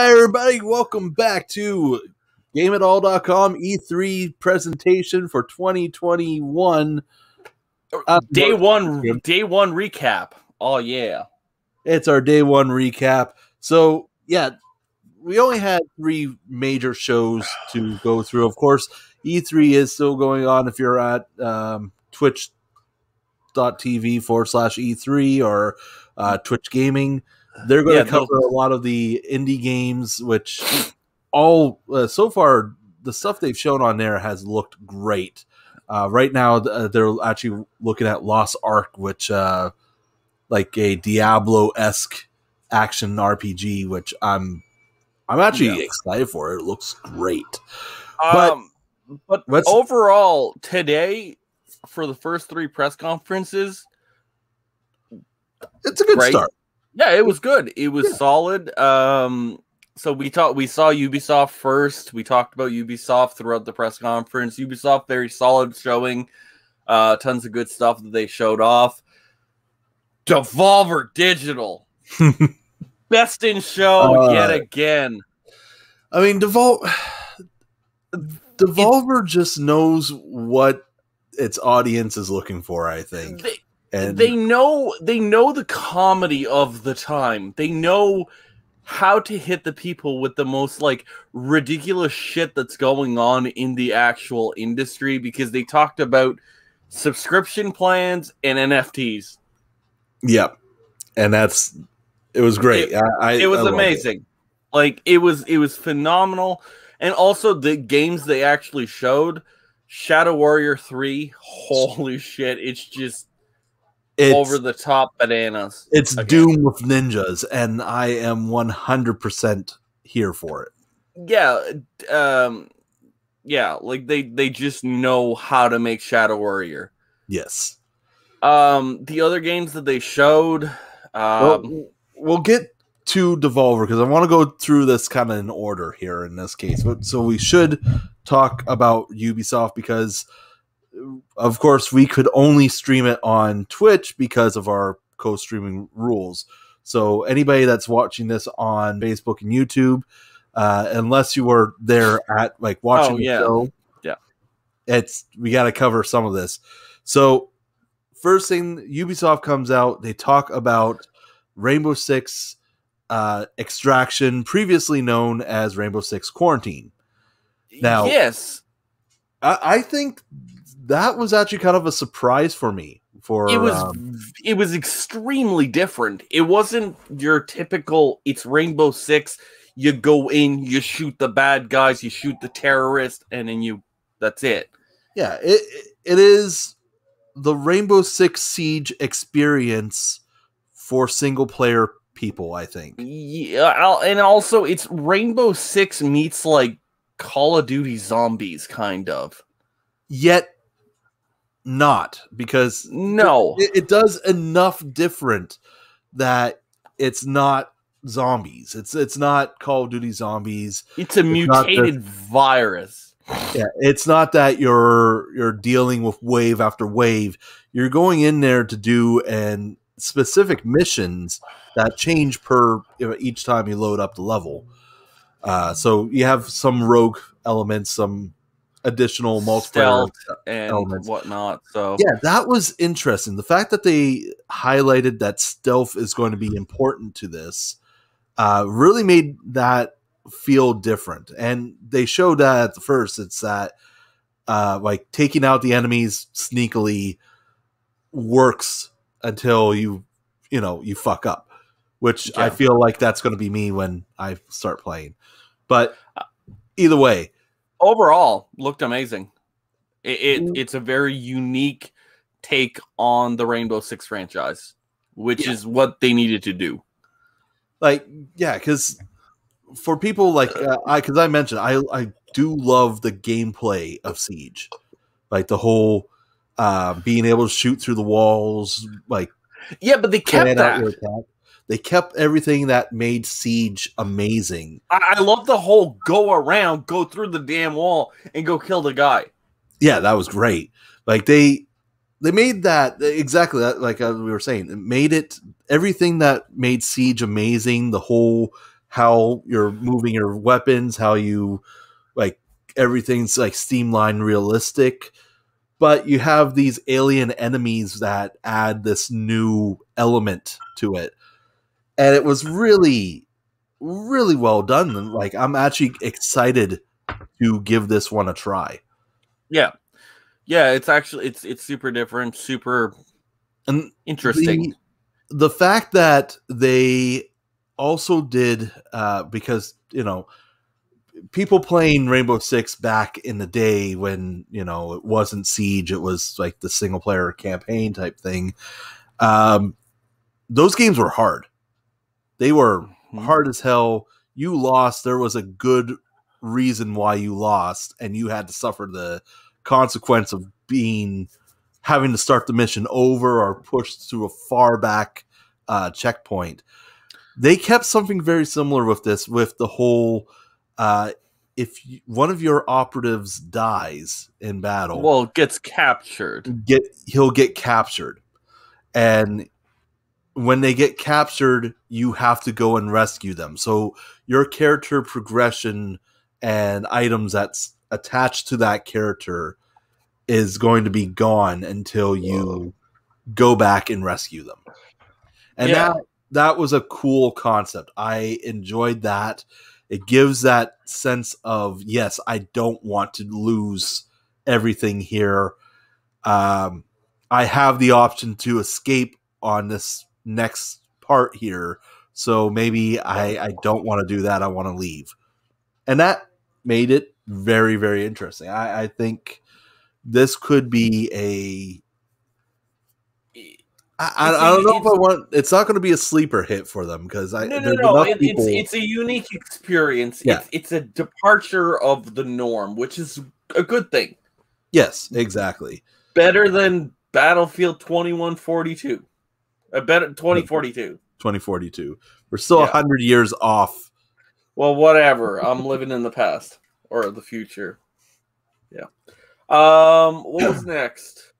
Hi, everybody. Welcome back to GameItAll.com E3 presentation for 2021. Uh, Day one, day one recap. Oh yeah, It's our day one recap. So, yeah, we only had three major shows to go through. Of course, E3 is still going on if you're at um, twitch.tv forward slash E3 or uh, Twitch Gaming. They're going to Yeah, cover a lot of the indie games, which all uh, so far the stuff they've shown on there has looked great. Uh, right now, uh, they're actually looking at Lost Ark, which uh, like a Diablo esque action RPG, which I'm I'm actually Yeah. excited for. It looks great. But- um, but Let's- overall today for the first three press conferences, It's a good Great. start. Yeah, it was good. It was Yeah. solid. Um, so we talked. We saw Ubisoft first. We talked about Ubisoft throughout the press conference. Ubisoft very solid showing. Uh, tons of good stuff that they showed off. Devolver Digital, best in show Uh, yet again. I mean, Devol- Devolver just knows what its audience is looking for. I think, They, and they know they know the comedy of the time. They know how to hit the people with the most like ridiculous shit that's going on in the actual industry because they talked about subscription plans and NFTs. Yep, and that's it was great. I, I, It was I amazing. Like it was it was phenomenal. And also the games they actually showed Shadow Warrior 3, holy shit, it's just It's, over the top bananas. it's again. Doom with ninjas, and I am one hundred percent here for it. yeah um yeah like they they just know how to make shadow warrior Yes. um the other games that they showed um well, we'll get to Devolver because I want to go through this kind of in order here in this case. But so we should talk about Ubisoft because, of course, we could only stream it on Twitch because of our co-streaming rules. So anybody that's watching this on Facebook and YouTube, uh, unless you were there at like watching Oh, the yeah. show, Yeah. it's we got to cover some of this. So first thing Ubisoft comes out, they talk about Rainbow Six uh, Extraction, previously known as Rainbow Six Quarantine. now- yes I, I think that was actually kind of a surprise for me. For it was um, it was extremely different it wasn't your typical it's rainbow six you go in you shoot the bad guys you shoot the terrorist and then you that's it yeah, it it is the Rainbow Six Siege experience for single player people. I think. Yeah, I'll- and also it's Rainbow Six meets like Call of Duty Zombies, kind of. Yet not because No, it, it does enough different that it's not zombies. It's it's not Call of Duty zombies. it's a the- mutated virus. Yeah, it's not that you're you're dealing with wave after wave. You're going in there to do and specific missions that change per you know, each time you load up the level. Uh, so you have some rogue elements, some additional multiplayer and elements. whatnot. So yeah, that was interesting. The fact that they highlighted that stealth is going to be important to this uh, really made that feel different. And they showed that at the first. It's that uh, like taking out the enemies sneakily works until you you know you fuck up, which I feel like that's going to be me when I start playing. But either way, overall, looked amazing. It, it Mm. it's a very unique take on the Rainbow Six franchise, which Yeah. is what they needed to do. like yeah because for people like uh, i because i mentioned i i do love the gameplay of siege like the whole uh being able to shoot through the walls like Yeah, but they kept plan out your that. They kept everything that made siege amazing I, I love the whole go around, go through the damn wall, and go kill the guy. yeah that was great like they they made that exactly that like uh, we were saying it made it everything that made siege amazing the whole how you're moving your weapons, how you like everything's like streamlined, realistic. But you have these alien enemies that add this new element to it, and it was really, really well done. Like I'm actually excited to give this one a try. Yeah, yeah. It's actually it's it's super different, super and interesting. The, the fact that they also did uh, because you know people playing Rainbow Six back in the day when you know it wasn't Siege, it was like the single player campaign type thing. Um, those games were hard. They were mm-hmm. hard as hell. You lost. There was a good reason why you lost, and you had to suffer the consequence of being having to start the mission over or pushed through a far back uh, checkpoint. They kept something very similar with this, with the whole uh, if you, one of your operatives dies in battle, well, gets captured. Get he'll get captured, and when they get captured, you have to go and rescue them. So your character progression and items that's attached to that character is going to be gone until you Whoa. go back and rescue them. And yeah. that that was a cool concept. I enjoyed that. It gives that sense of yes, I don't want to lose everything here. Um, I have the option to escape on this next part here, so maybe I, I don't want to do that. I want to leave, and that made it very very interesting. I, I think this could be a I, I, don't know if I want. It's not going to be a sleeper hit for them because I no no no. It, people... It's it's a unique experience. Yeah. It's it's a departure of the norm, which is a good thing. Yes, exactly. Better than Battlefield twenty one forty two. A better twenty forty two. Twenty forty two. We're still a yeah. hundred years off. Well, whatever. I'm living in the past or the future. Yeah. Um. What was next?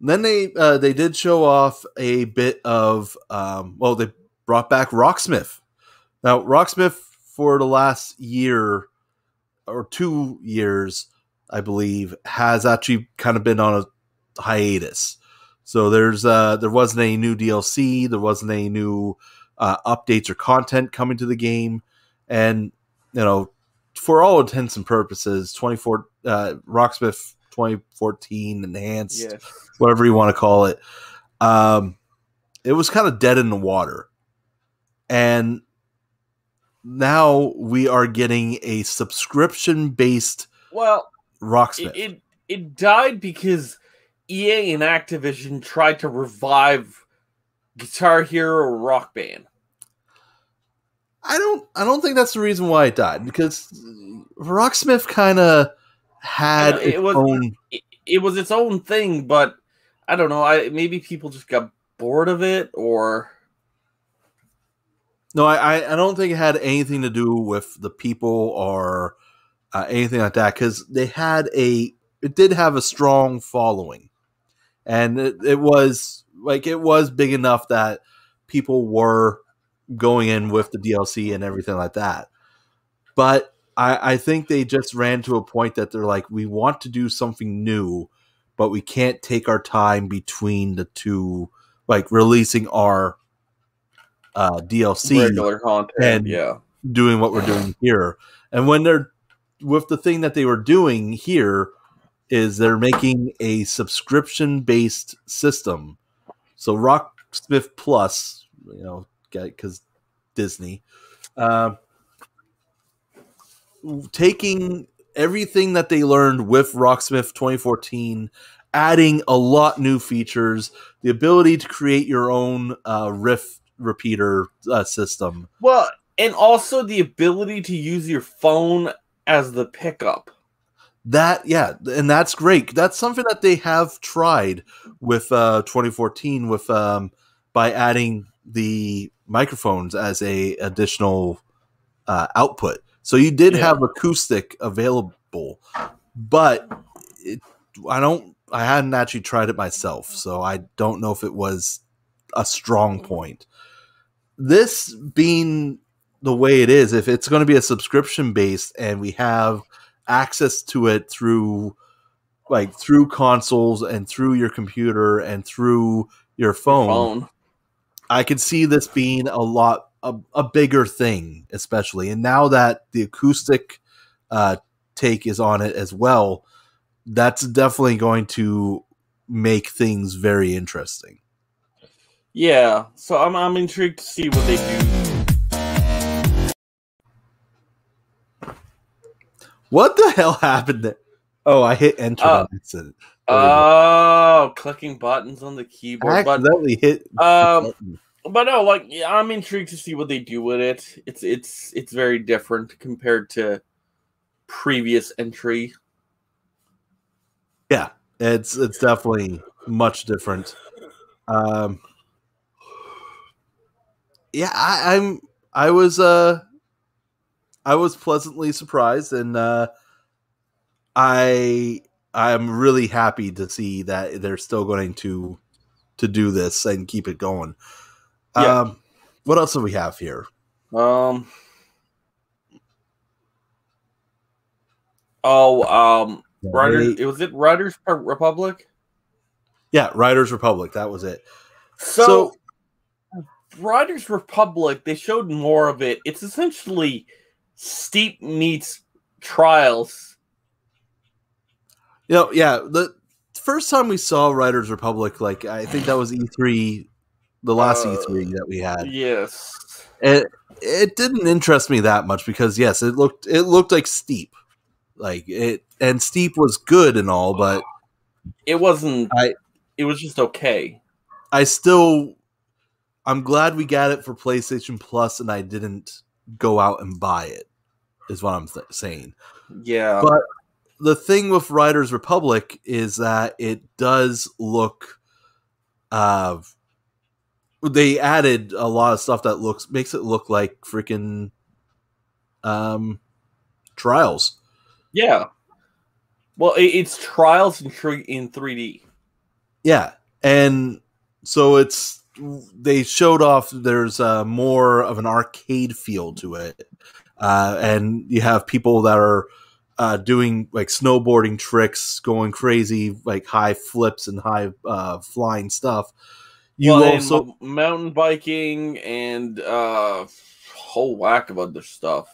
then they uh, they did show off a bit of um, well they brought back Rocksmith. Now Rocksmith for the last year or two years, I believe, has actually kind of been on a hiatus. So there's uh there wasn't any new DLC, there wasn't any new uh, updates or content coming to the game, and you know, for all intents and purposes, 24 uh, Rocksmith 2014 enhanced, yes. whatever you want to call it. Um, it was kind of dead in the water, and now we are getting a subscription based. Well, Rocksmith. It, it it died because EA and Activision tried to revive Guitar Hero Rock Band. I don't I don't think that's the reason why it died because Rocksmith kind of had it was own... it, it, was its own thing, but I don't know. I maybe people just got bored of it, or no. I I don't think it had anything to do with the people or uh, anything like that because they had a it did have a strong following, and it, it was like it was big enough that people were going in with the DLC and everything like that. But I, I think they just ran to a point that they're like, we want to do something new, but we can't take our time between the two, like releasing our uh, DLC regular content, and yeah, doing what we're doing here. And when they're with the thing that they were doing here is they're making a subscription based system. So Rocksmith Plus, you know, because Disney. Uh, taking everything that they learned with Rocksmith 2014, adding a lot new features, the ability to create your own uh, riff repeater uh, system. Well, and also the ability to use your phone as the pickup. That yeah, and that's great. That's something that they have tried with uh, 2014 with um, by adding the microphones as a additional uh, output. So you did yeah. have acoustic available, but it, I don't. I hadn't actually tried it myself, so I don't know if it was a strong point. This being the way it is, if it's going to be a subscription based and we have access to it through like through consoles and through your computer and through your phone, Phone. I could see this being a lot a, a bigger thing, especially. And now that the acoustic uh, take is on it as well, that's definitely going to make things very interesting. Yeah. So I'm I'm intrigued to see what they do. What the hell happened there? Oh, I hit enter Uh, on accident. Oh, clicking buttons on the I keyboard. But accidentally hit. um, but no, like yeah, I'm intrigued to see what they do with it. It's it's it's very different compared to previous entry. Yeah, it's it's definitely much different. Um, yeah, I, I'm I was uh I was pleasantly surprised, and uh, I I'm really happy to see that they're still going to to do this and keep it going. Yeah. Um, what else do we have here? Um. Oh, um, Riders. It was it Riders Republic. yeah, Riders Republic. That was it. So, Riders Republic, they showed more of it. It's essentially Steep meets Trials. You know, yeah, the first time we saw Riders Republic, like I think that was E3, the last Uh, E3 that we had. Yes. It it didn't interest me that much because yes, it looked it looked like Steep, like it, and Steep was good and all, but It wasn't. I- It was just okay. I still, I'm glad we got it for PlayStation Plus, and I didn't go out and buy it. Is what I'm th- saying. Yeah. But the thing with Riders Republic is that it does look uh they added a lot of stuff that looks makes it look like freaking um trials. yeah. Well, it, it's Trials in in 3D. Yeah. And so it's they showed off there's uh, more of an arcade feel to it. Uh, and you have people that are uh, doing like snowboarding tricks, going crazy, like high flips and high uh, flying stuff. You well, also mountain biking and uh, whole whack of other stuff.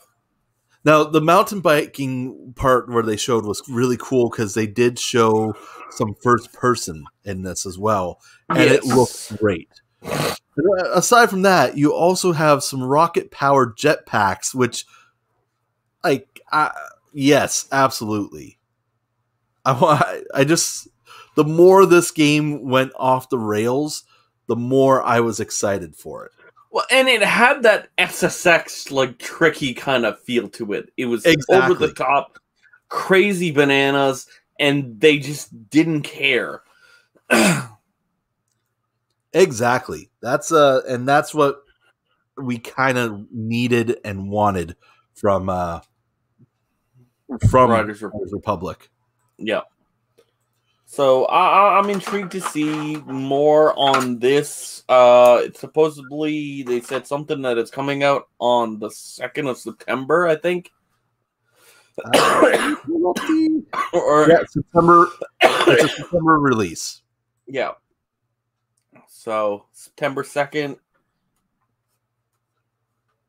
now the mountain biking part where they showed was really cool because they did show some first person in this as well, and it Yes. looked great. Uh, aside from that, you also have some rocket powered jetpacks, which, like, I, yes, absolutely. I, wa- I just the more this game went off the rails, the more I was excited for it. Well, and it had that SSX like tricky kind of feel to it. It was over the top, crazy bananas, and they just didn't care. Exactly. That's uh and that's what we kind of needed and wanted from uh from Riders Republic. Republic. Yeah. So I, I- I'm intrigued to see more on this. Uh, it's supposedly they said something that it's coming out on the second of September, I think. Uh, or yeah, September it's a September release. Yeah. So September second,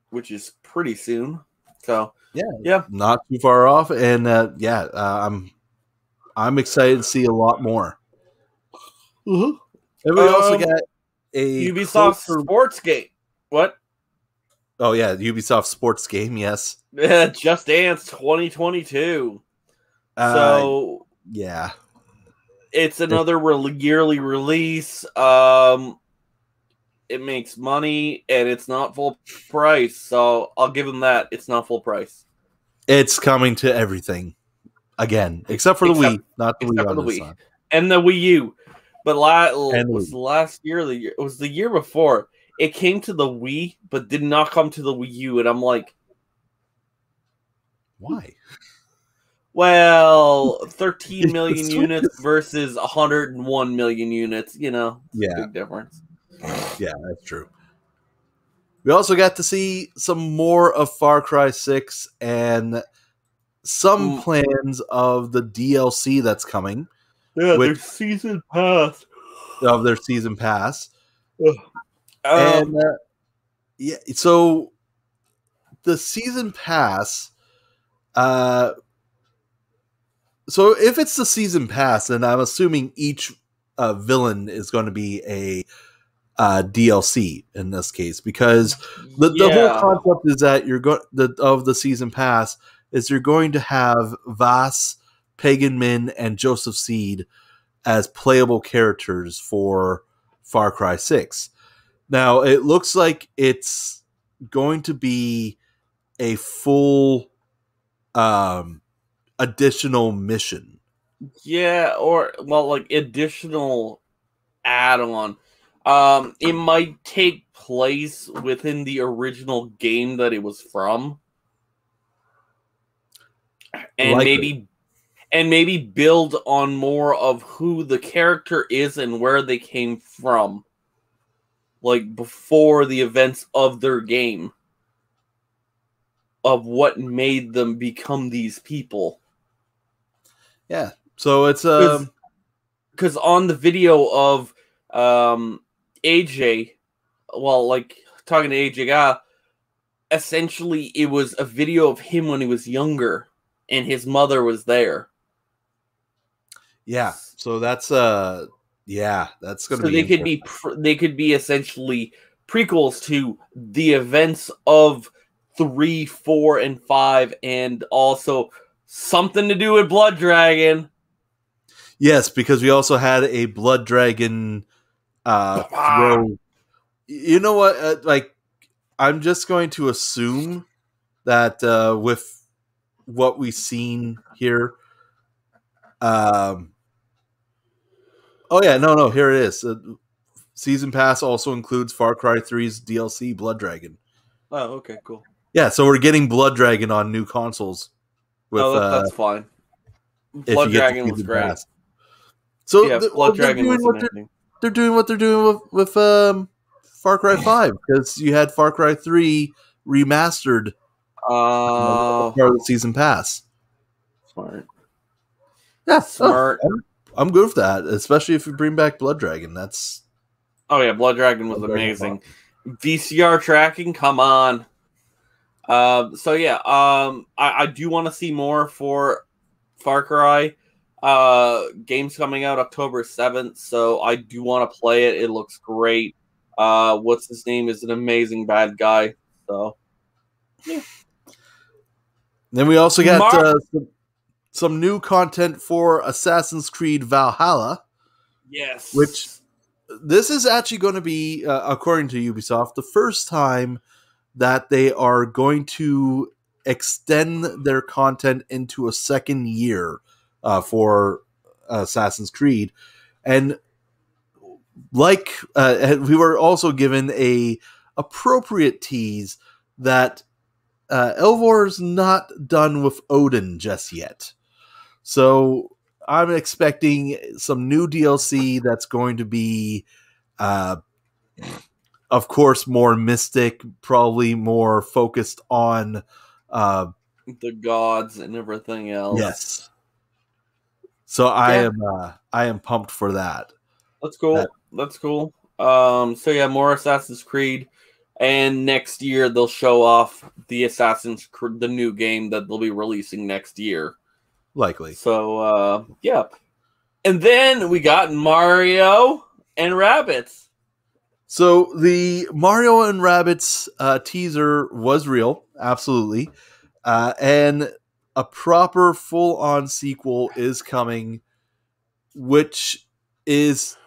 which is pretty soon. So yeah, yeah, Not too far off and uh yeah, uh, I'm I'm excited to see a lot more. And we also Um, got a Ubisoft closer- Sports Game. What? Oh yeah, Ubisoft sports game, yes. Just Dance 2022. Uh, so yeah. It's another re- yearly release. Um, it makes money and it's not full price. So I'll give them that. It's not full price. It's coming to everything again, except for the Except- Wii, not the Wii for the Wii. and the Wii U. But la- And was last year, the year it was the year before. It came to the Wii, but did not come to the Wii U, and I'm like, Why? Well, 13 million units versus 101 million units. You know, Yeah, big difference. yeah, that's true. We also got to see some more of Far Cry 6 and some Mm. plans of the DLC that's coming Yeah, With- their season pass. of their season pass. Um, and uh, yeah, so the season pass uh so if it's the season pass then i'm assuming each uh, villain is going to be a uh, DLC in this case because the, the yeah. whole concept is that you're going the of the season pass is you're going to have Vaas, Pagan Min, and Joseph Seed as playable characters for Far Cry Six. Now it looks like it's going to be a full um additional mission. Yeah, or well, like additional add-on. Um, it might take place within the original game that it was from, and Likely. maybe and maybe build on more of who the character is and where they came from, like before the events of their game, of what made them become these people. Yeah. So it's Because um because on the video of um AJ, well, like talking to AJ guy, essentially it was a video of him when he was younger, and his mother was there. yeah. So that's uh yeah, that's going to be they could be pr- they could be essentially prequels to the events of three, four, and five, and also something to do with Blood Dragon. Yes, because we also had a blood dragon uh Ah. throw. You know what? Uh, like, I'm just going to assume that uh with what we've seen here, um. Oh yeah, no, no. Here it is. Uh, season pass also includes Far Cry 3's DLC Blood Dragon. Oh, okay, cool. Yeah, so we're getting Blood Dragon on new consoles. With oh, that, uh, that's fine. Blood the Dragon was great. So yeah, th- Blood they're Dragon doing what they're they're doing what they're doing with, with um Far Cry Five because you had Far Cry Three remastered Uh, part of the season pass. smart. Yeah, Smart. Oh, I'm good with that, especially if you bring back Blood Dragon. That's Oh yeah, Blood Dragon was Blood Dragon amazing. VCR tracking, come on. Um, so yeah, um, I, I do want to see more for Far Cry. Uh, games coming out October seventh, so I do want to play it. It looks great. Uh, what's his name is an amazing bad guy. So then we also got Mar- uh, some, some new content for Assassin's Creed Valhalla. yes, Which- This is actually going to be, uh, according to Ubisoft, the first time that they are going to extend their content into a second year uh, for Assassin's Creed, and like uh, we were also given a appropriate tease that uh, Eivor's not done with Odin just yet. So I'm expecting some new DLC that's going to be, uh, of course, more mystic, probably more focused on. Uh, the gods and everything else. yes. So I Yeah. am uh, I am pumped for that. That's cool. That- That's cool. Um, so yeah, more Assassin's Creed, and next year they'll show off the Assassin's Creed, the new game that they'll be releasing next year. Likely. So uh, yeah, and then we got Mario and Rabbids. So the Mario and Rabbids uh, teaser was real, absolutely, uh, and a proper full-on sequel is coming, which is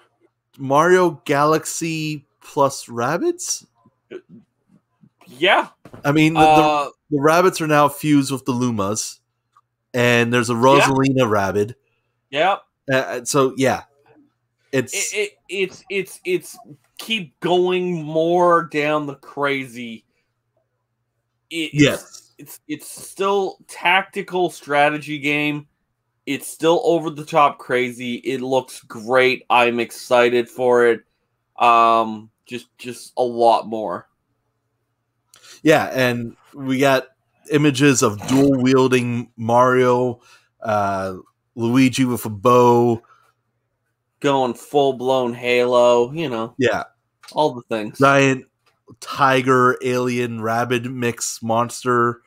Mario Galaxy plus Rabbids. Yeah, I mean, the, uh, the, the rabbits are now fused with the Lumas, and there's a Rosalina rabbit. yeah. Uh, so yeah, it's It, it, it's it's it's keep going more down the crazy. It, it's- yes, it's it's still tactical strategy game. It's still over the top crazy. It looks great. I'm excited for it. Um just just a lot more. Yeah, and we got images of dual wielding Mario, uh, Luigi with a bow. Going full blown Halo, you know, Yeah, all the things. giant tiger, alien, rabid mix monster.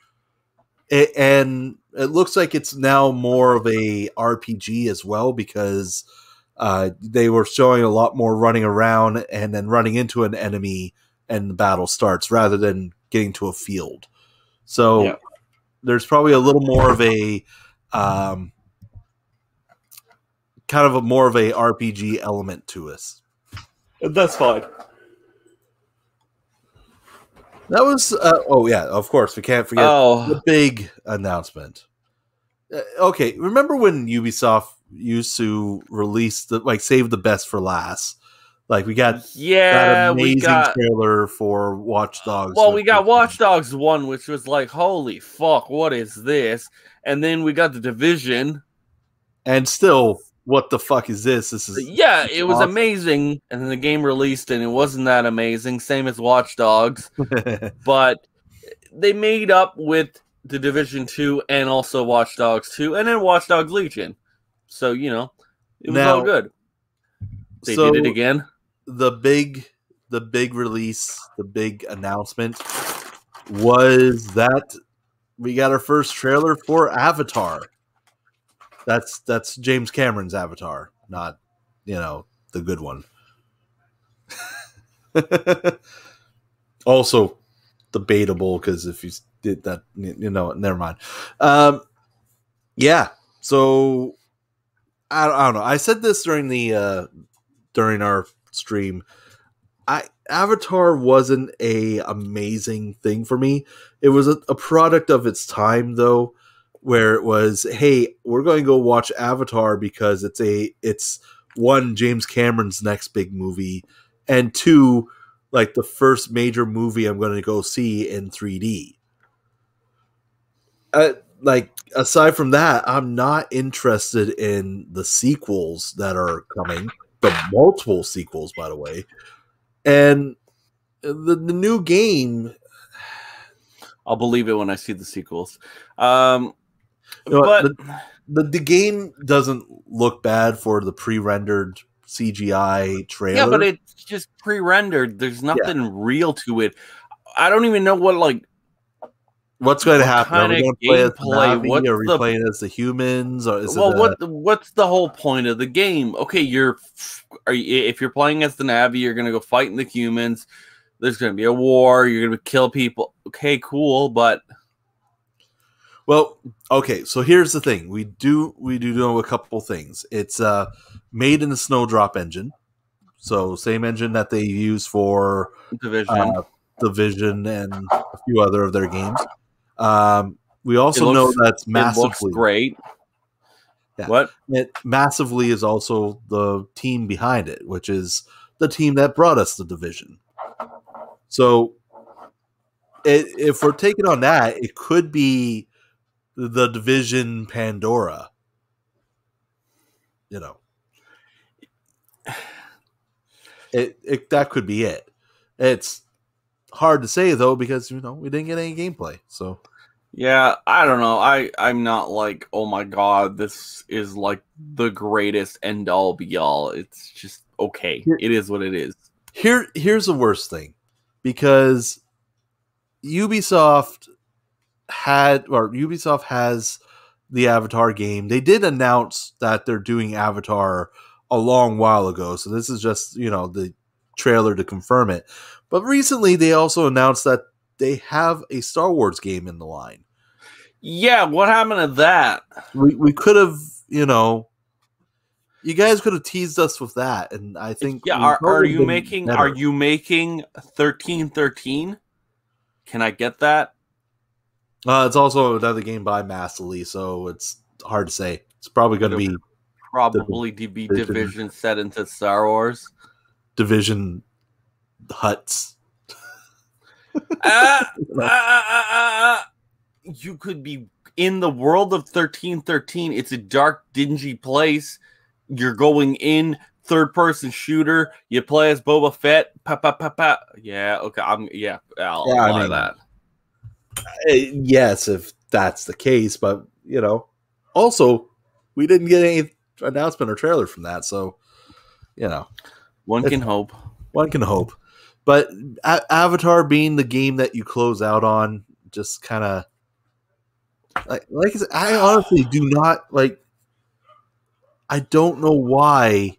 A- and it looks like it's now more of a RPG as well because uh, they were showing a lot more running around and then running into an enemy and the battle starts rather than getting to a field. So Yeah. there's probably a little more of a um, kind of a more of a RPG element to us. That's fine. That was uh, oh yeah, of course we can't forget Oh, the big announcement. Uh, okay, remember when Ubisoft used to release the like save the best for last? Like we got yeah, that we got. trailer for Watch Dogs. Well, we got Watch Dogs one, which was like, holy fuck, what is this? And then we got the Division. and still, what the fuck is this? This is Yeah, it was awesome. amazing. And then the game released, and it wasn't that amazing. Same as Watch Dogs, but they made up with the Division two and also Watch Dogs two, and then Watch Dogs Legion. So you know, it was Now- all good. They so did it again. the big the big release, the big announcement was that we got our first trailer for Avatar. That's that's James Cameron's Avatar, not you know the good one. also debatable because if you did that, you know, never mind. Um, yeah, so I, I don't know. I said this during the uh, during our stream. I Avatar wasn't a amazing thing for me. It was a, a product of its time though, where it was, hey, we're going to go watch Avatar because it's a it's one James Cameron's next big movie, and two, like the first major movie I'm going to go see in 3D. Uh, like aside from that, I'm not interested in the sequels that are coming. The multiple sequels, by the way, and the the new game. I'll believe it when I see the sequels. Um, You know but The, the game doesn't look bad for the pre-rendered CGI trailer. yeah, but it's just pre-rendered. There's nothing real to it. I don't even know what like What's going to what happen? Are we going to play as the? Na'vi? What's Are we the- playing as the humans? Or is well it a- what what's the whole point of the game okay you're are you, if you're playing as the Na'vi you're gonna go fighting the humans there's gonna be a war you're gonna kill people okay cool but Well, okay, so here's the thing. We do we do know a couple things. It's uh made in the Snowdrop engine. So same engine that they use for division uh, Division and a few other of their games. Um we also It know looks- that's it looks massively great Yeah. what it massively is also the team behind it, which is the team that brought us the division. So, it, if we're taking on that, it could be the division Pandora. You know, it, it that could be it. It's hard to say though because you know we didn't get any gameplay. So yeah i don't know i i'm not like oh my god this is like the greatest end all be all it's just okay Here- it is what it is here here's the worst thing because Ubisoft had or Ubisoft has the Avatar game. They did announce that they're doing Avatar a long while ago, so this is just, you know, the trailer to confirm it. But recently they also announced that they have a Star Wars game in the line. yeah what happened to that We we could have, you know, you guys could have teased us with that, and I think Yeah, are, are you making better. are you making thirteen thirteen? Can I get that? Uh, it's also another game by Massive, so it's hard to say. It's probably going to be Probably to be Division. division set into Star Wars. Division Huts. Ah, ah. You could be in the world of thirteen thirteen. It's a dark, dingy place. You're going in third person shooter. You play as Boba Fett. Pa, pa, pa, pa. Yeah, okay. I'm yeah. I'll, Yeah, I mean, that. Uh, yes, if that's the case, but you know, also we didn't get any announcement or trailer from that, so you know, One can hope. one can hope. But A- Avatar being the game that you close out on, just kind of like, like I, said, I honestly do not like. I don't know why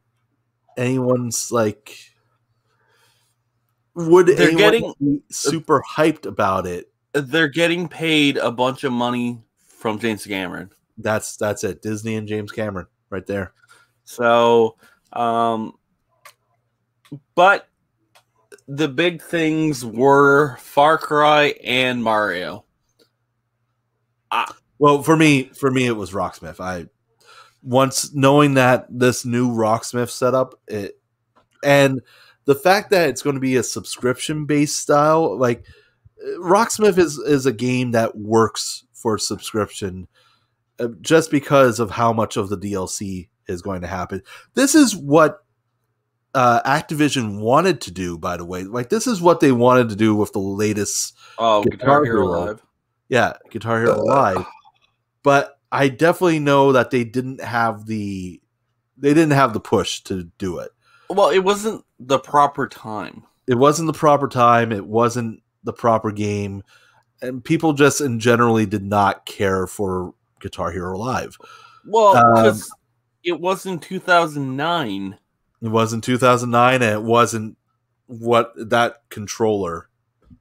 anyone's like. Would They're anyone getting- be super hyped about it? They're getting paid a bunch of money from James Cameron. That's that's it. Disney and James Cameron right there. So, um, but the big things were Far Cry and Mario. Well, for me, for me, it was Rocksmith. I once knowing that this new Rocksmith setup, it and the fact that it's going to be a subscription based style, like Rocksmith is is a game that works for subscription, uh, just because of how much of the DLC is going to happen. This is what uh, Activision wanted to do. By the way, like this is what they wanted to do with the latest Oh, Guitar Guitar Hero Hero. Live. yeah, Guitar Hero Live. But I definitely know that they didn't have the they didn't have the push to do it. Well, it wasn't the proper time. It wasn't the proper time, it wasn't the proper game, and people just in generally did not care for Guitar Hero Live. Well, Um, because it was in 2009. It wasn't 2009 and it wasn't what that controller it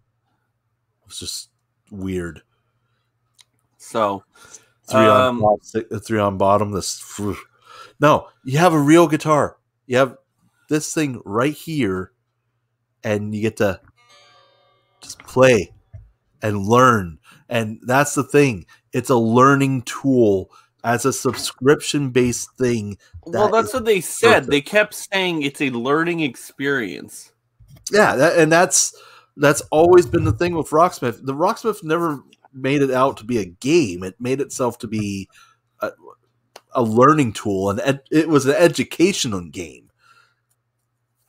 was just weird. So, Three on Um, top, si- three on bottom. This phew. no, you have a real guitar. You have this thing right here, and you get to just play and learn. And that's the thing; it's a learning tool as a subscription based thing. well, that's what they said. perfect. They kept saying it's a learning experience. Yeah, that, and that's that's always been the thing with Rocksmith. The Rocksmith never made it out to be a game. It made itself to be a, a learning tool, and ed, it was an educational game.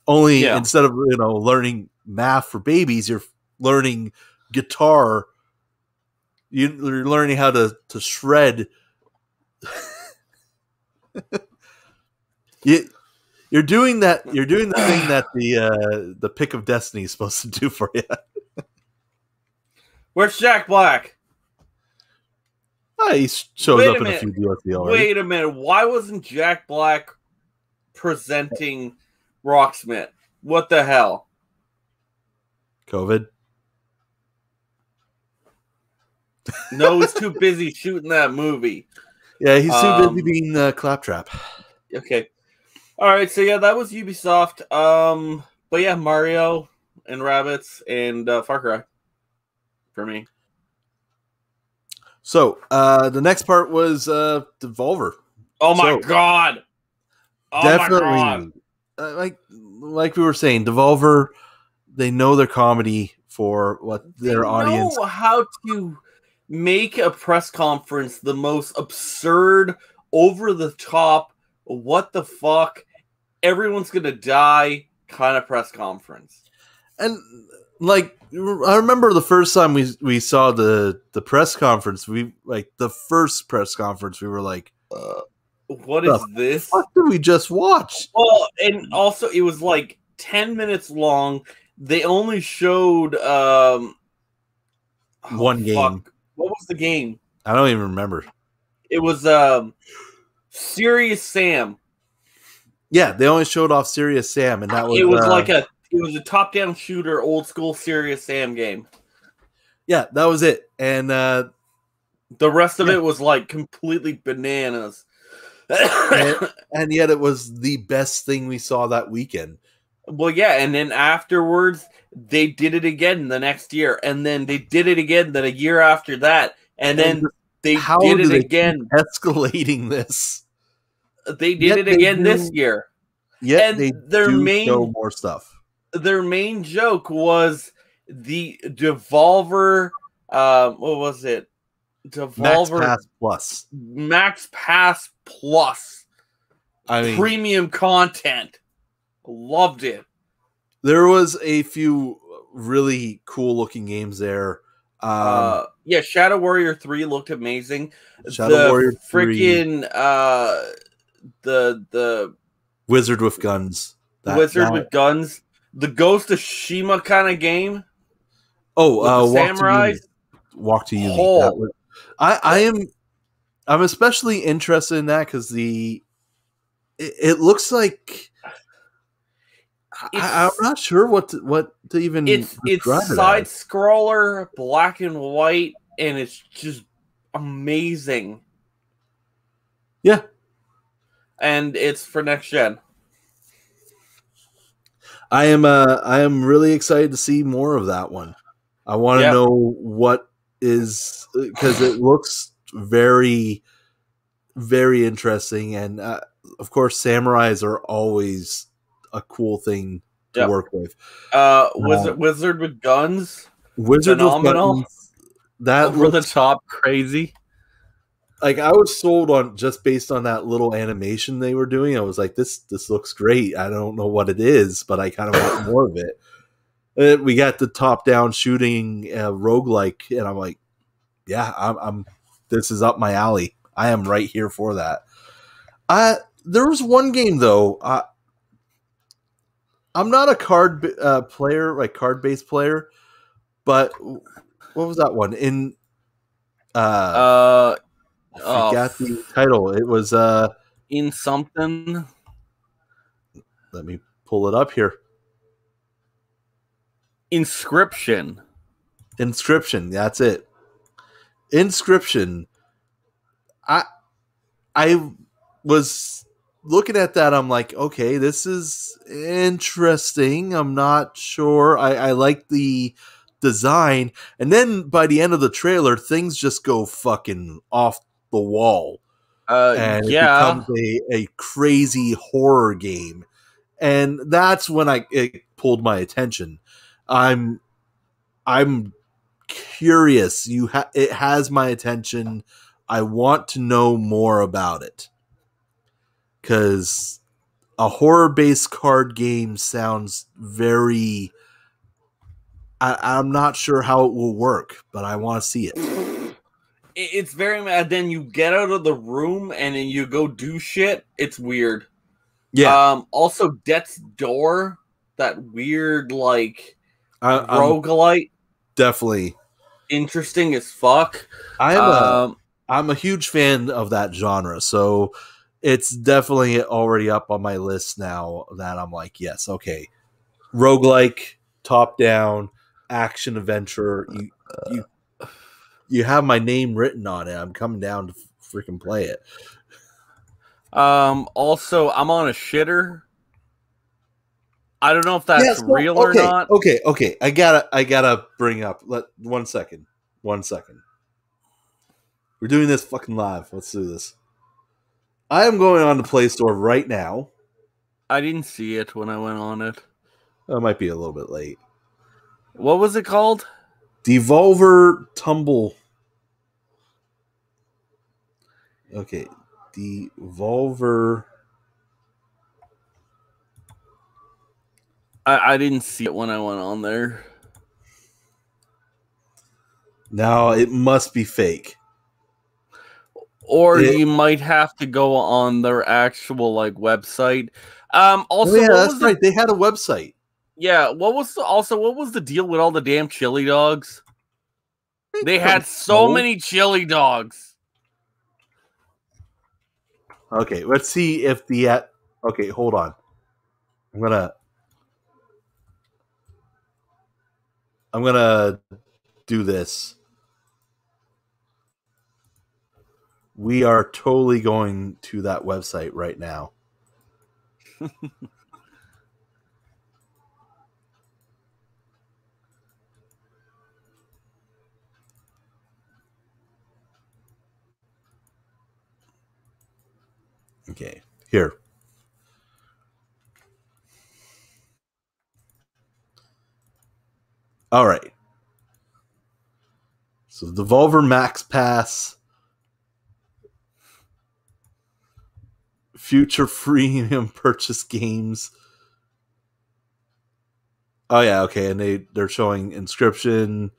Only Yeah. instead of you know learning math for babies, you're learning guitar. You- You're learning how to to shred. you, you're doing that. You're doing the thing that the uh, the pick of destiny is supposed to do for you. Where's Jack Black? Ah, he shows Wait up a in a few DLC already. Wait a minute. Why wasn't Jack Black presenting Rocksmith? What the hell? COVID. No, he's too busy shooting that movie. Yeah, he's too Um, busy being uh, claptrap. Okay. All right. So yeah, that was Ubisoft. Um, but yeah, Mario and Rabbids and uh, Far Cry for me. So uh, the next part was uh, Devolver. Oh my So- god! Oh my god! Definitely, uh, like like we were saying, Devolver. They know their comedy for what their They audience. know how to make a press conference the most absurd, over the top, what the fuck, everyone's gonna die kind of press conference. and like I remember the first time we we saw the the press conference. We like the first press conference. We were like, What is this? "What did we just watch?" Well, and also it was like 10 minutes long. They only showed um oh, One game. What was the game? I don't even remember. It was um Serious Sam. Yeah, they only showed off Serious Sam, and that was it was uh, like a it was a top-down shooter, old school Serious Sam game. yeah, that was it. And uh, The rest of Yeah. it was like completely bananas. and, and yet it was the best thing we saw that weekend. Well, yeah, and then afterwards they did it again the next year, and then they did it again then a year after that, and then they did it again. Escalating this, They did Yet it they again this year. Yeah, And they their do main- more stuff. Their main joke was the Devolver. Um, what was it? Max Devolver Pass Plus. Max Pass Plus I mean, premium content. Loved it. there was a few really cool looking games there. Um, uh, Yeah, Shadow Warrior Three looked amazing. Shadow the Warrior 3. freaking uh, the the Wizard with guns. That- wizard that- with guns, the Ghost of Tsushima kind of game. oh, uh, Walk to samurais. Yumi. Walk to Yumi. Oh. I, I am, I'm especially interested in that because the, it, it looks like. I, I'm not sure what to, what to even It's it's describe it side scroller, black and white, and it's just amazing. Yeah. and it's for next gen. I am uh I am really excited to see more of that one. I want to Yeah. know what is because it looks very very interesting and uh, of course samurais are always a cool thing to Yep. work with. Uh, wizard wizard with guns, Wizard Phenomenal. of Guns, that over the top, crazy. like I was sold on just based on that little animation they were doing. I was like, this this looks great. I don't know what it is, but I kind of want more of it. Uh, we got the top down shooting uh, roguelike, and I'm like, yeah, I'm, I'm this is up my alley. I am right here for that. I there was one game though. I, I'm not a card uh, player, like card based player, but what was that one in? Uh, Uh, I oh, forgot the title. It was uh in something. let me pull it up here. Inscription. Inscription, that's it. Inscription. I I was looking at that, I'm like, okay, this is interesting. I'm not sure. I, I like the design. And then by the end of the trailer, things just go fucking off the wall. Uh, and it yeah. becomes a, a crazy horror game and that's when i it pulled my attention i'm i'm curious you ha- it has my attention i want to know more about it because a horror based card game sounds very I, i'm not sure how it will work but i want to see it It- It's very mad. Then you get out of the room and then you go do shit. It's weird. yeah Um. Also, Death's Door. That weird like I, roguelite. definitely Interesting as fuck. i am a Um. I'm a huge fan of that genre, so it's definitely already up on my list now that I'm like, yes, okay. Roguelike, top down, action adventure. You you you have my name written on it. I'm coming down to freaking play it. Um. Also, I'm on a shitter. I don't know if that's Yes, real or not. Okay, okay. I gotta I gotta bring up let one second. One second. We're doing this fucking live. Let's do this. I am going on the Play Store right now. I didn't see it when I went on it. I might be a little bit late. What was it called? Devolver Tumble. Okay, Devolver. I, I didn't see it when I went on there. Now it must be fake. Or It- you might have to go on their actual like website. Um. Also, oh yeah, that's the- right. They had a website. yeah. What was the, also what was the deal with all the damn chili dogs? They had so know. many chili dogs. Okay, let's see if the uh, okay. Hold on. I'm gonna. I'm gonna do this. We are totally going to that website right now. Okay, here. All right. So the Devolver Max Pass, future freemium purchase games. Oh yeah, okay, and they they're showing Inscription,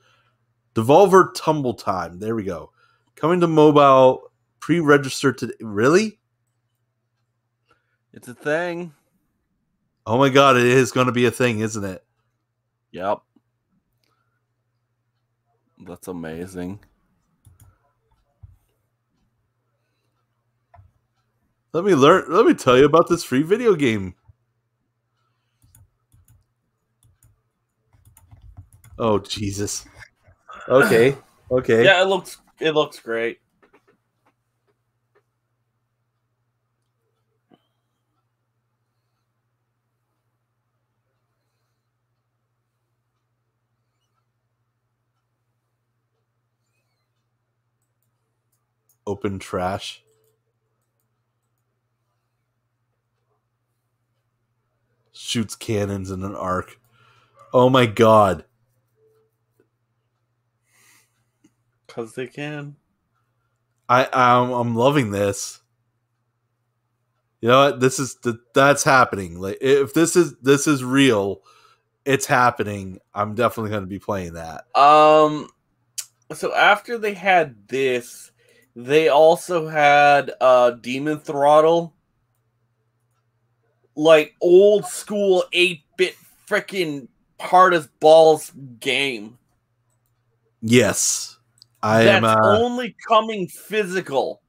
Devolver Tumble Time. There we go. Coming to mobile, pre-registered today. Really? It's a thing. Oh my god, it is going to be a thing, isn't it? Yep. That's amazing. Let me learn. Let me tell you about this free video game. Oh Jesus. Okay. Okay. Yeah, it looks it looks great. Open trash. Shoots cannons in an arc. Oh my god. Cause they can. I I'm, I'm loving this. You know what? This is that's happening. Like if this is this is real, it's happening. I'm definitely going to be playing that. Um so after they had this, they also had uh Demon Throttle. Like old school 8-bit freaking hard as balls game. Yes. I That's am uh, only coming physical.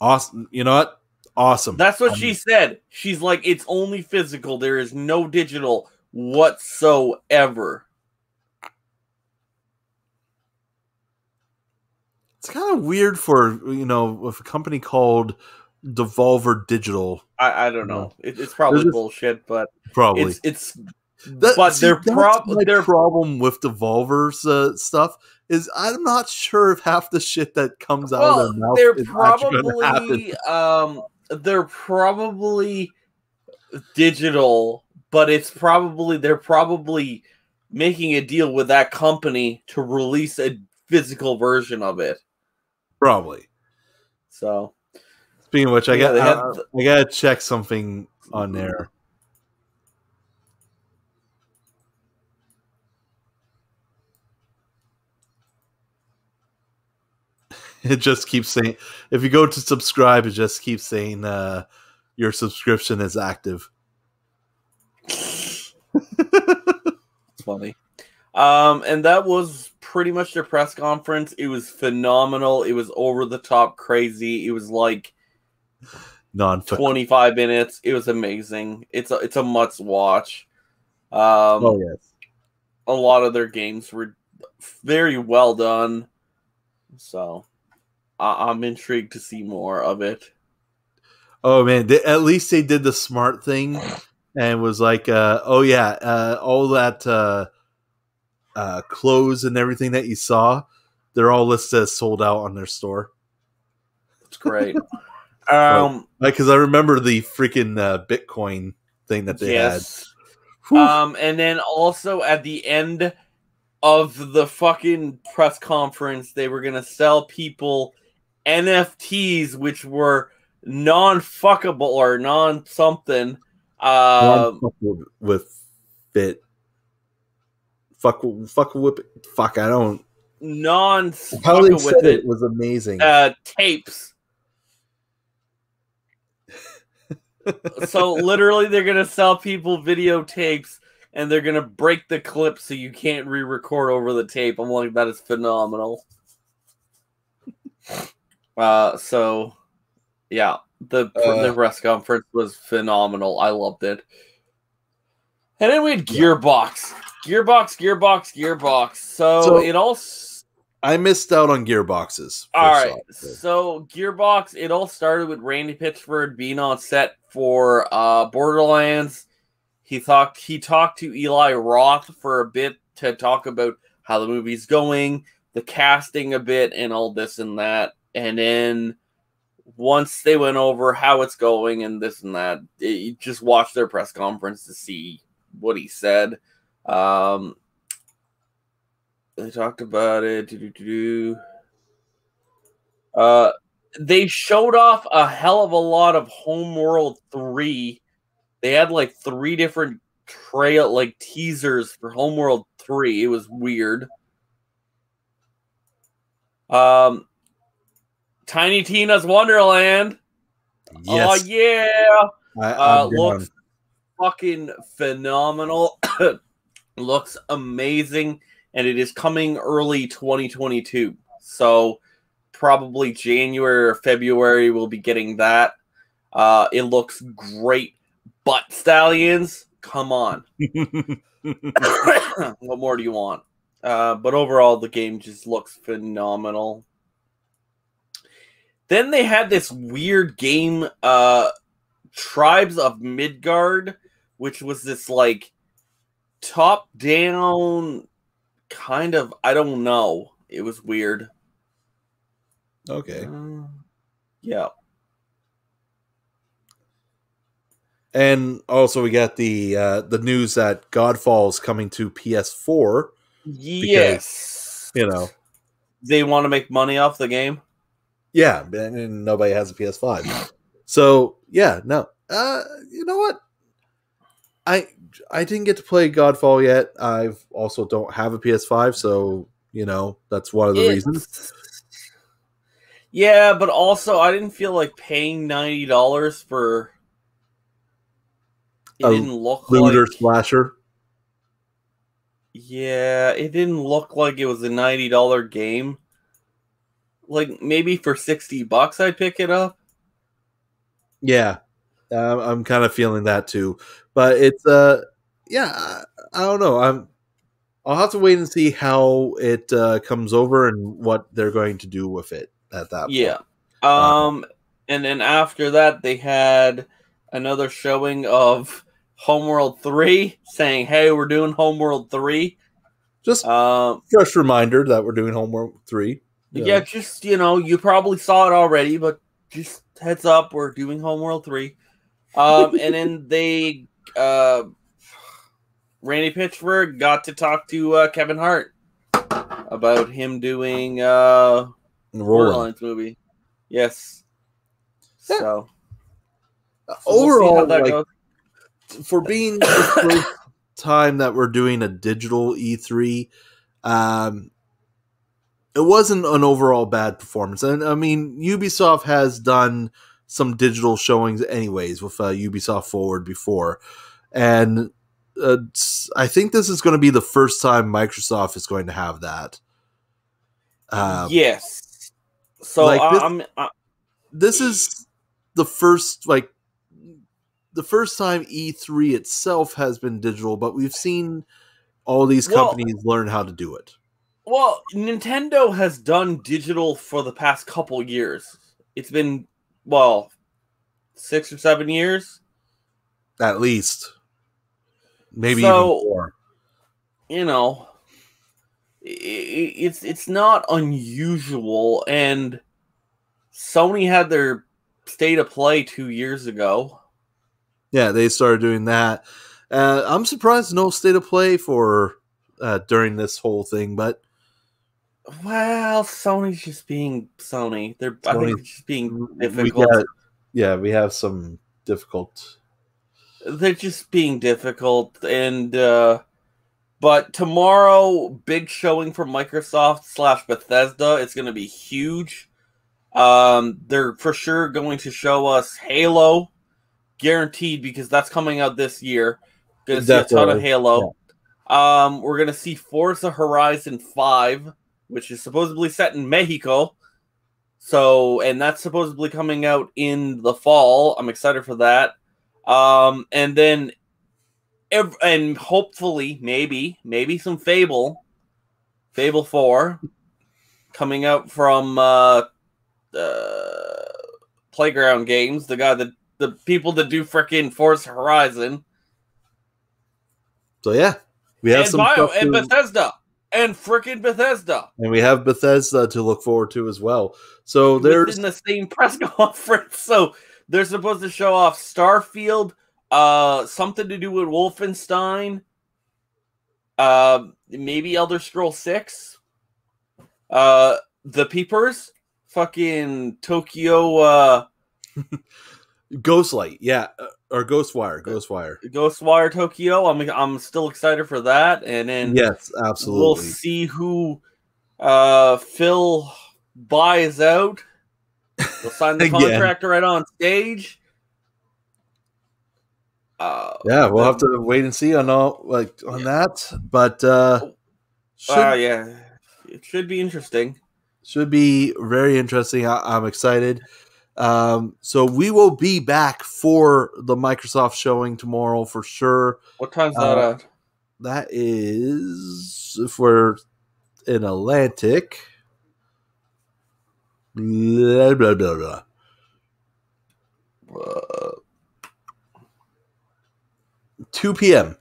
awesome. You know what? Awesome. That's what Um, she said. She's like, it's only physical. There is no digital whatsoever. It's kind of weird for you know with a company called Devolver Digital, I, I don't know. It, it's probably just- bullshit, but probably. it's it's. That- but see, their that's prob my their problem with Devolver's uh, stuff is I'm not sure if half the shit that comes out well, of their mouth they're is actually gonna happen. probably um they're probably digital, but it's probably they're probably making a deal with that company to release a physical version of it. Probably. So Speaking of which, I Yeah, got they had I, the- I gotta check something on there. It just keeps saying if you go to subscribe, it just keeps saying uh, your subscription is active. it's funny. Um, and that was pretty much their press conference. It was phenomenal. It was over the top crazy. It was like Non 25 minutes. It was amazing. It's a it's a must watch. Um, Oh yes. a lot of their games were very well done. So I- I'm intrigued to see more of it. Oh man, they, at least they did the smart thing and was like, uh, oh yeah, uh, all that uh, uh, clothes and everything that you saw, they're all listed as sold out on their store. That's great. um, because I remember the freaking uh, Bitcoin thing that they yes. had. Whew. Um, and then also at the end of the fucking press conference, they were gonna sell people NFTs, which were non-fuckable or non-something. Uh, with, with Bit. Fuck, fuck with Fuck, I don't. non How they with said it, it was amazing. uh, tapes. So literally, they're gonna sell people videotapes, and they're gonna break the clip so you can't re-record over the tape. I'm like, that is phenomenal. Uh, so yeah, the Uh, the press conference was phenomenal. I loved it. And then we had Gearbox, Gearbox, Gearbox, Gearbox. So, So- it all. I missed out on gearboxes. All right, off. so Gearbox, it all started with Randy Pitchford being on set for uh, Borderlands. He talked. He talked to Eli Roth for a bit to talk about how the movie's going, the casting a bit, and all this and that. And then once they went over how it's going and this and that, it, you just watch their press conference to see what he said. Um, they talked about it. Uh, they showed off a hell of a lot of Homeworld 3. They had like three different trail like teasers for Homeworld 3. It was weird. Um Tiny Tina's Wonderland. Yes. Oh yeah. I, Uh looks fucking phenomenal. looks amazing and it is coming early 2022. So probably January or February we'll be getting that. Uh it looks great. Butt stallions, come on. what more do you want? Uh, but overall, the game just looks phenomenal. Then they had this weird game, uh, Tribes of Midgard, which was this like top down kind of, I don't know. It was weird. okay. Uh, yeah. And also we got the uh the news that Godfall's coming to PS4, Yes. you know. They want to make money off the game. Yeah, and, and nobody has a PS5. So, yeah, no. Uh you know what? I I didn't get to play Godfall yet. I've also don't have a PS5, so, you know, that's one of the It's- reasons. Yeah, but also I didn't feel like paying ninety dollars for. It A didn't look Looter like. slasher. Yeah, it didn't look like it was a ninety dollar game. Like maybe for sixty bucks, I'd pick it up. Yeah, uh, I'm kind of feeling that too. But it's uh, yeah, I, I don't know. I'm. I'll have to wait and see how it uh, comes over and what they're going to do with it at that. point. Yeah. Um, and then after that, they had another showing of Homeworld Three, saying, "Hey, we're doing Homeworld 3. Just Um, fresh reminder that we're doing Homeworld three. Yeah. just you know, you probably saw it already, but just heads up, we're doing Homeworld three. Um, and then they, uh, Randy Pitchford got to talk to uh, Kevin Hart about him doing uh. Borderlands movie. Yes. Yeah. So, Uh, so we'll Overall, like, goes. for being the first time that we're doing a digital E3, um, it wasn't an overall bad performance. And I mean, Ubisoft has done some digital showings anyways with uh, Ubisoft Forward before, and uh, I think this is going to be the first time Microsoft is going to have that. Um, yes. So like I- this- I'm. I, this is the first like the first time E3 itself has been digital, but we've seen all these Well- companies learn how to do it. Well, Nintendo has done digital for the past couple years. It's been well, six or seven years. At least. Maybe So- even more. You know, it's it's not unusual, and Sony had their state of play two years ago. Yeah, they started doing that. Uh, I'm surprised no state of play for uh, during this whole thing, but Well, Sony's just being Sony. They're I think just being we difficult. got, yeah, we have some difficult. they're just being difficult and uh but tomorrow big showing from microsoft slash bethesda it's going to be huge um they're for sure going to show us halo guaranteed because that's coming out this year gonna see a ton of halo um we're gonna see forza horizon 5 which is supposedly set in mexico. So and that's supposedly coming out in the fall. I'm excited for that. Um, and then, ev- and hopefully, maybe, maybe some Fable, Fable Four, coming out from uh, uh, Playground Games, the guy that the people that do frickin' Forza Horizon, So yeah, we have and some Bio and Bethesda and frickin' Bethesda. and we have Bethesda to look forward to as well. So there's in the same press conference. So they're supposed to show off Starfield, uh, something to do with Wolfenstein, uh, maybe Elder Scroll Six, uh, the Peepers, fucking Tokyo, uh, Ghostlight, yeah, uh, or Ghostwire, Ghostwire. Ghostwire Tokyo. I'm I'm still excited for that, and then Yes, absolutely. we'll see who uh Phil buys out. We'll sign the contract right on stage. Uh, Yeah, we'll have to wait and see on all like on that, but uh should uh, yeah, it should be interesting. should be very interesting. I, I'm excited. Um, so we will be back for the Microsoft showing tomorrow for sure. What time's that Uh, at? That is if we're in Atlantic. Blah, blah, blah, blah. Uh, 2 p.m.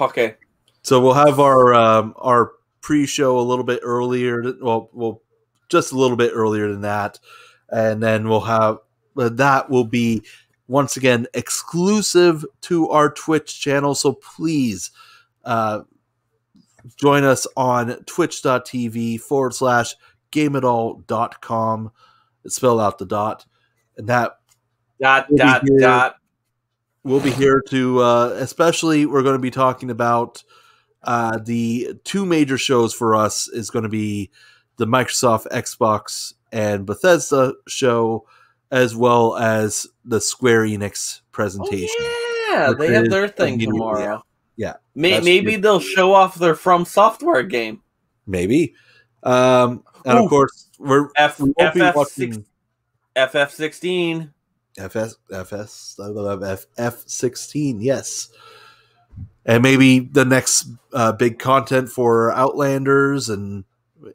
okay. So we'll have our um, our pre-show a little bit earlier. Well, well, just a little bit earlier than that, and then we'll have that will be once again exclusive to our Twitch channel. So please uh, join us on Twitch.tv forward slash GameItAll.com. Spell out the dot, and that Dot We'll dot here. dot. we'll be here to uh, especially we're going to be talking about uh, the two major shows for us is going to be the microsoft xbox and bethesda show as well as the square enix presentation Oh, yeah, they have their thing tomorrow. Yeah. May- maybe good. they'll show off their From Software game. maybe um, and Ooh. of course we're F we FF FF sixteen. FS FS F F sixteen, yes. And maybe the next uh, big content for Outlanders and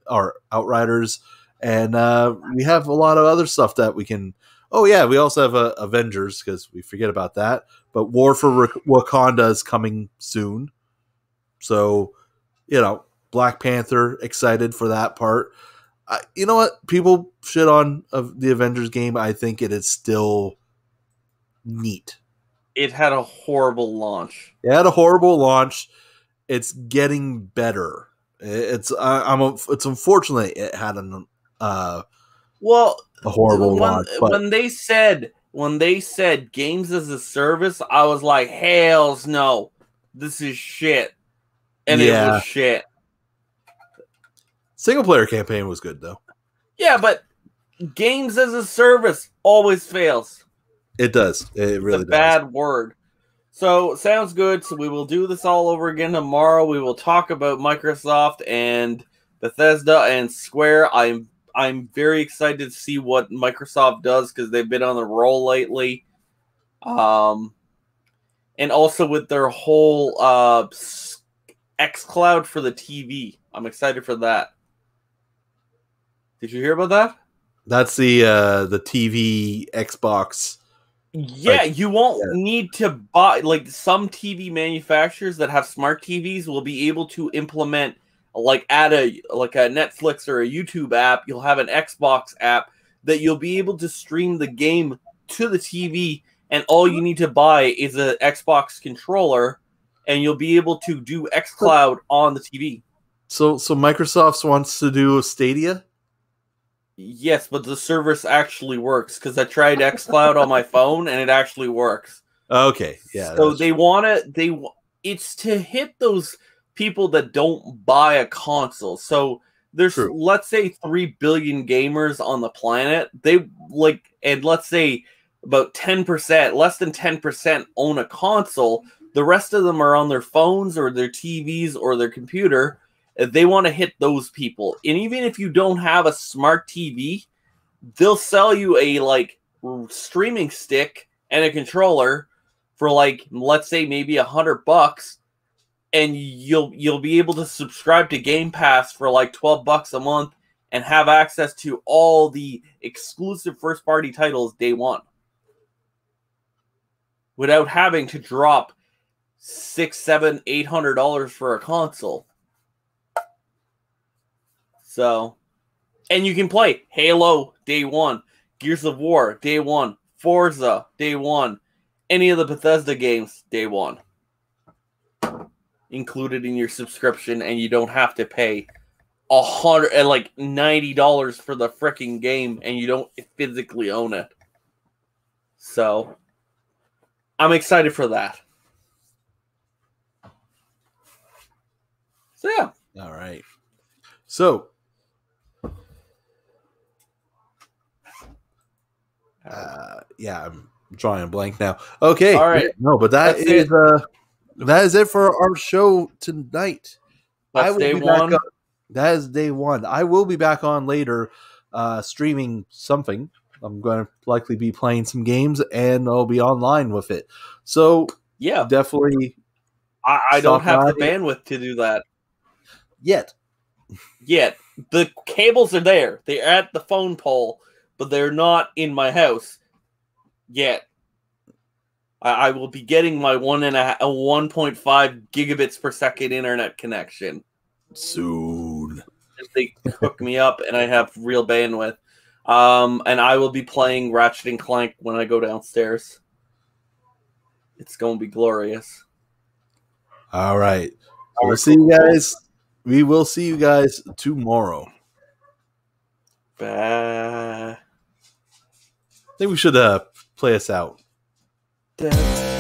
or Outriders, and uh, we have a lot of other stuff that we can. Oh yeah, we also have uh, Avengers because we forget about that. But War for Wakanda is coming soon, so you know Black Panther excited for that part. You know what? People shit on of the Avengers game. I think it is still neat. It had a horrible launch. It had a horrible launch. It's getting better. It's I, I'm a, it's unfortunate it had an uh, Well, a horrible when, launch, but when they said when they said games as a service, I was like, "Hell's no, this is shit," and it Yeah. was shit. single player campaign was good though. Yeah, but games as a service always fails. It does. It It's really a does. bad word. So sounds good. So we will do this all over again tomorrow. We will talk about Microsoft and Bethesda and Square. I'm I'm very excited to see what Microsoft does because they've been on the roll lately. Um, and also with their whole uh X Cloud for the TV. I'm excited for that. Did you hear about that? That's the uh, the TV Xbox. Yeah, Like, you won't yeah. need to buy like some TV manufacturers that have smart TVs will be able to implement like add a like a Netflix or a YouTube app, you'll have an Xbox app that you'll be able to stream the game to the TV and all you need to buy is an Xbox controller and you'll be able to do xCloud on the TV. So so Microsoft wants to do a Stadia. Yes, but the service actually works because I tried xCloud on my phone and it actually works. Okay, yeah. so they want to they it's to hit those people that don't buy a console. So there's True. let's say 3 billion gamers on the planet. They like and let's say about 10% less than 10% own a console. The rest of them are on their phones or their TVs or their computer. They want to hit those people. And even if you don't have a smart TV they'll sell you a like streaming stick and a controller for like let's say maybe a hundred bucks and you'll you'll be able to subscribe to game pass for like 12 bucks a month and have access to all the exclusive first party titles day one. Without having to drop six seven eight hundred dollars for a console. So and you can play halo day one gears of war day one forza day one any of the Bethesda games day one included in your subscription, and you don't have to pay a hundred and like ninety dollars for the freaking game, and you don't physically own it. So I'm excited for that. So yeah. All right. So, uh, yeah, I'm drawing a blank now. Okay. All right. No, but that That's is it. uh that is it for our show tonight. I That's will day be back one. on- that is day one. I will be back on later, uh, streaming something. I'm going to likely be playing some games, and I'll be online with it. So Yeah. definitely I, I don't have the bandwidth to do that yet. yet. The cables are there. They're at the phone pole, but they're not in my house yet. I, I will be getting my one and a, a one point five gigabits per second internet connection. Soon. if they hook me up and I have real bandwidth. Um, and I will be playing Ratchet and Clank when I go downstairs. It's going to be glorious. All right. We'll see you guys. We will see you guys tomorrow. Bye. I think we should uh play us out. Da-